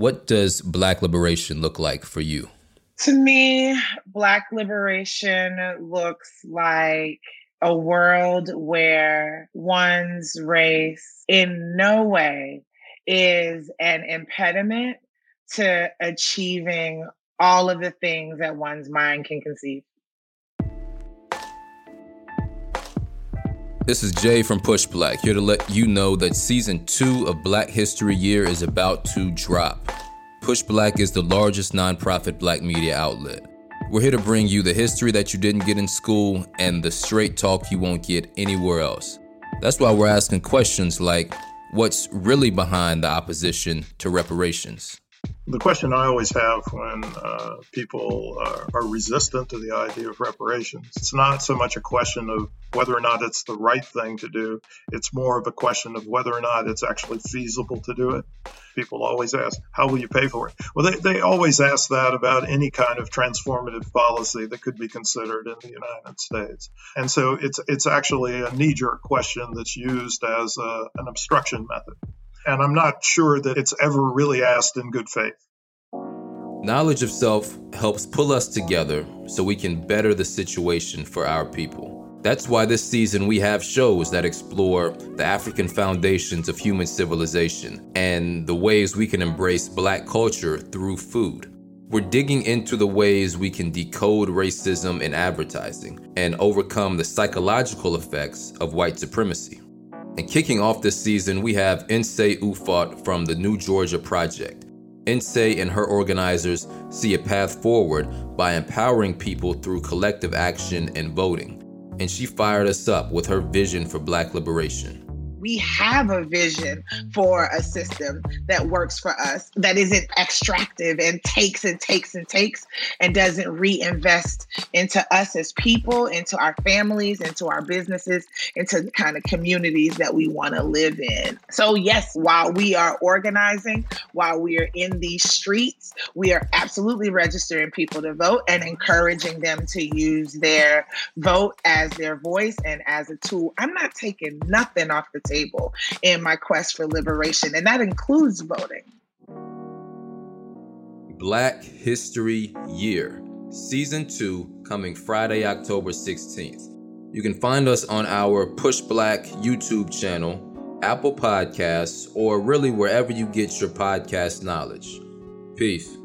What does Black liberation look like for you? To me, Black liberation looks like a world where one's race in no way is an impediment to achieving all of the things that one's mind can conceive. This is Jay from Push Black, here to let you know that season two of Black History Year is about to drop. Push Black is the largest nonprofit black media outlet. We're here to bring you the history that you didn't get in school and the straight talk you won't get anywhere else. That's why we're asking questions like what's really behind the opposition to reparations? The question I always have when uh, people uh, are resistant to the idea of reparations, it's not so much a question of whether or not it's the right thing to do. It's more of a question of whether or not it's actually feasible to do it. People always ask, how will you pay for it? Well, they, they always ask that about any kind of transformative policy that could be considered in the United States. And so it's, it's actually a knee jerk question that's used as a, an obstruction method. And I'm not sure that it's ever really asked in good faith. Knowledge of self helps pull us together so we can better the situation for our people. That's why this season we have shows that explore the African foundations of human civilization and the ways we can embrace black culture through food. We're digging into the ways we can decode racism in advertising and overcome the psychological effects of white supremacy. And kicking off this season, we have Nsé Ufot from the New Georgia Project. Nsé and her organizers see a path forward by empowering people through collective action and voting. And she fired us up with her vision for Black liberation we have a vision for a system that works for us, that isn't extractive and takes and takes and takes and doesn't reinvest into us as people, into our families, into our businesses, into the kind of communities that we want to live in. So, yes, while we are organizing, while we are in these streets, we are absolutely registering people to vote and encouraging them to use their vote as their voice and as a tool. I'm not taking nothing off the table in my quest for liberation, and that includes voting. Black History Year, Season 2, coming Friday, October 16th. You can find us on our Push Black YouTube channel, Apple Podcasts, or really wherever you get your podcast knowledge. Peace.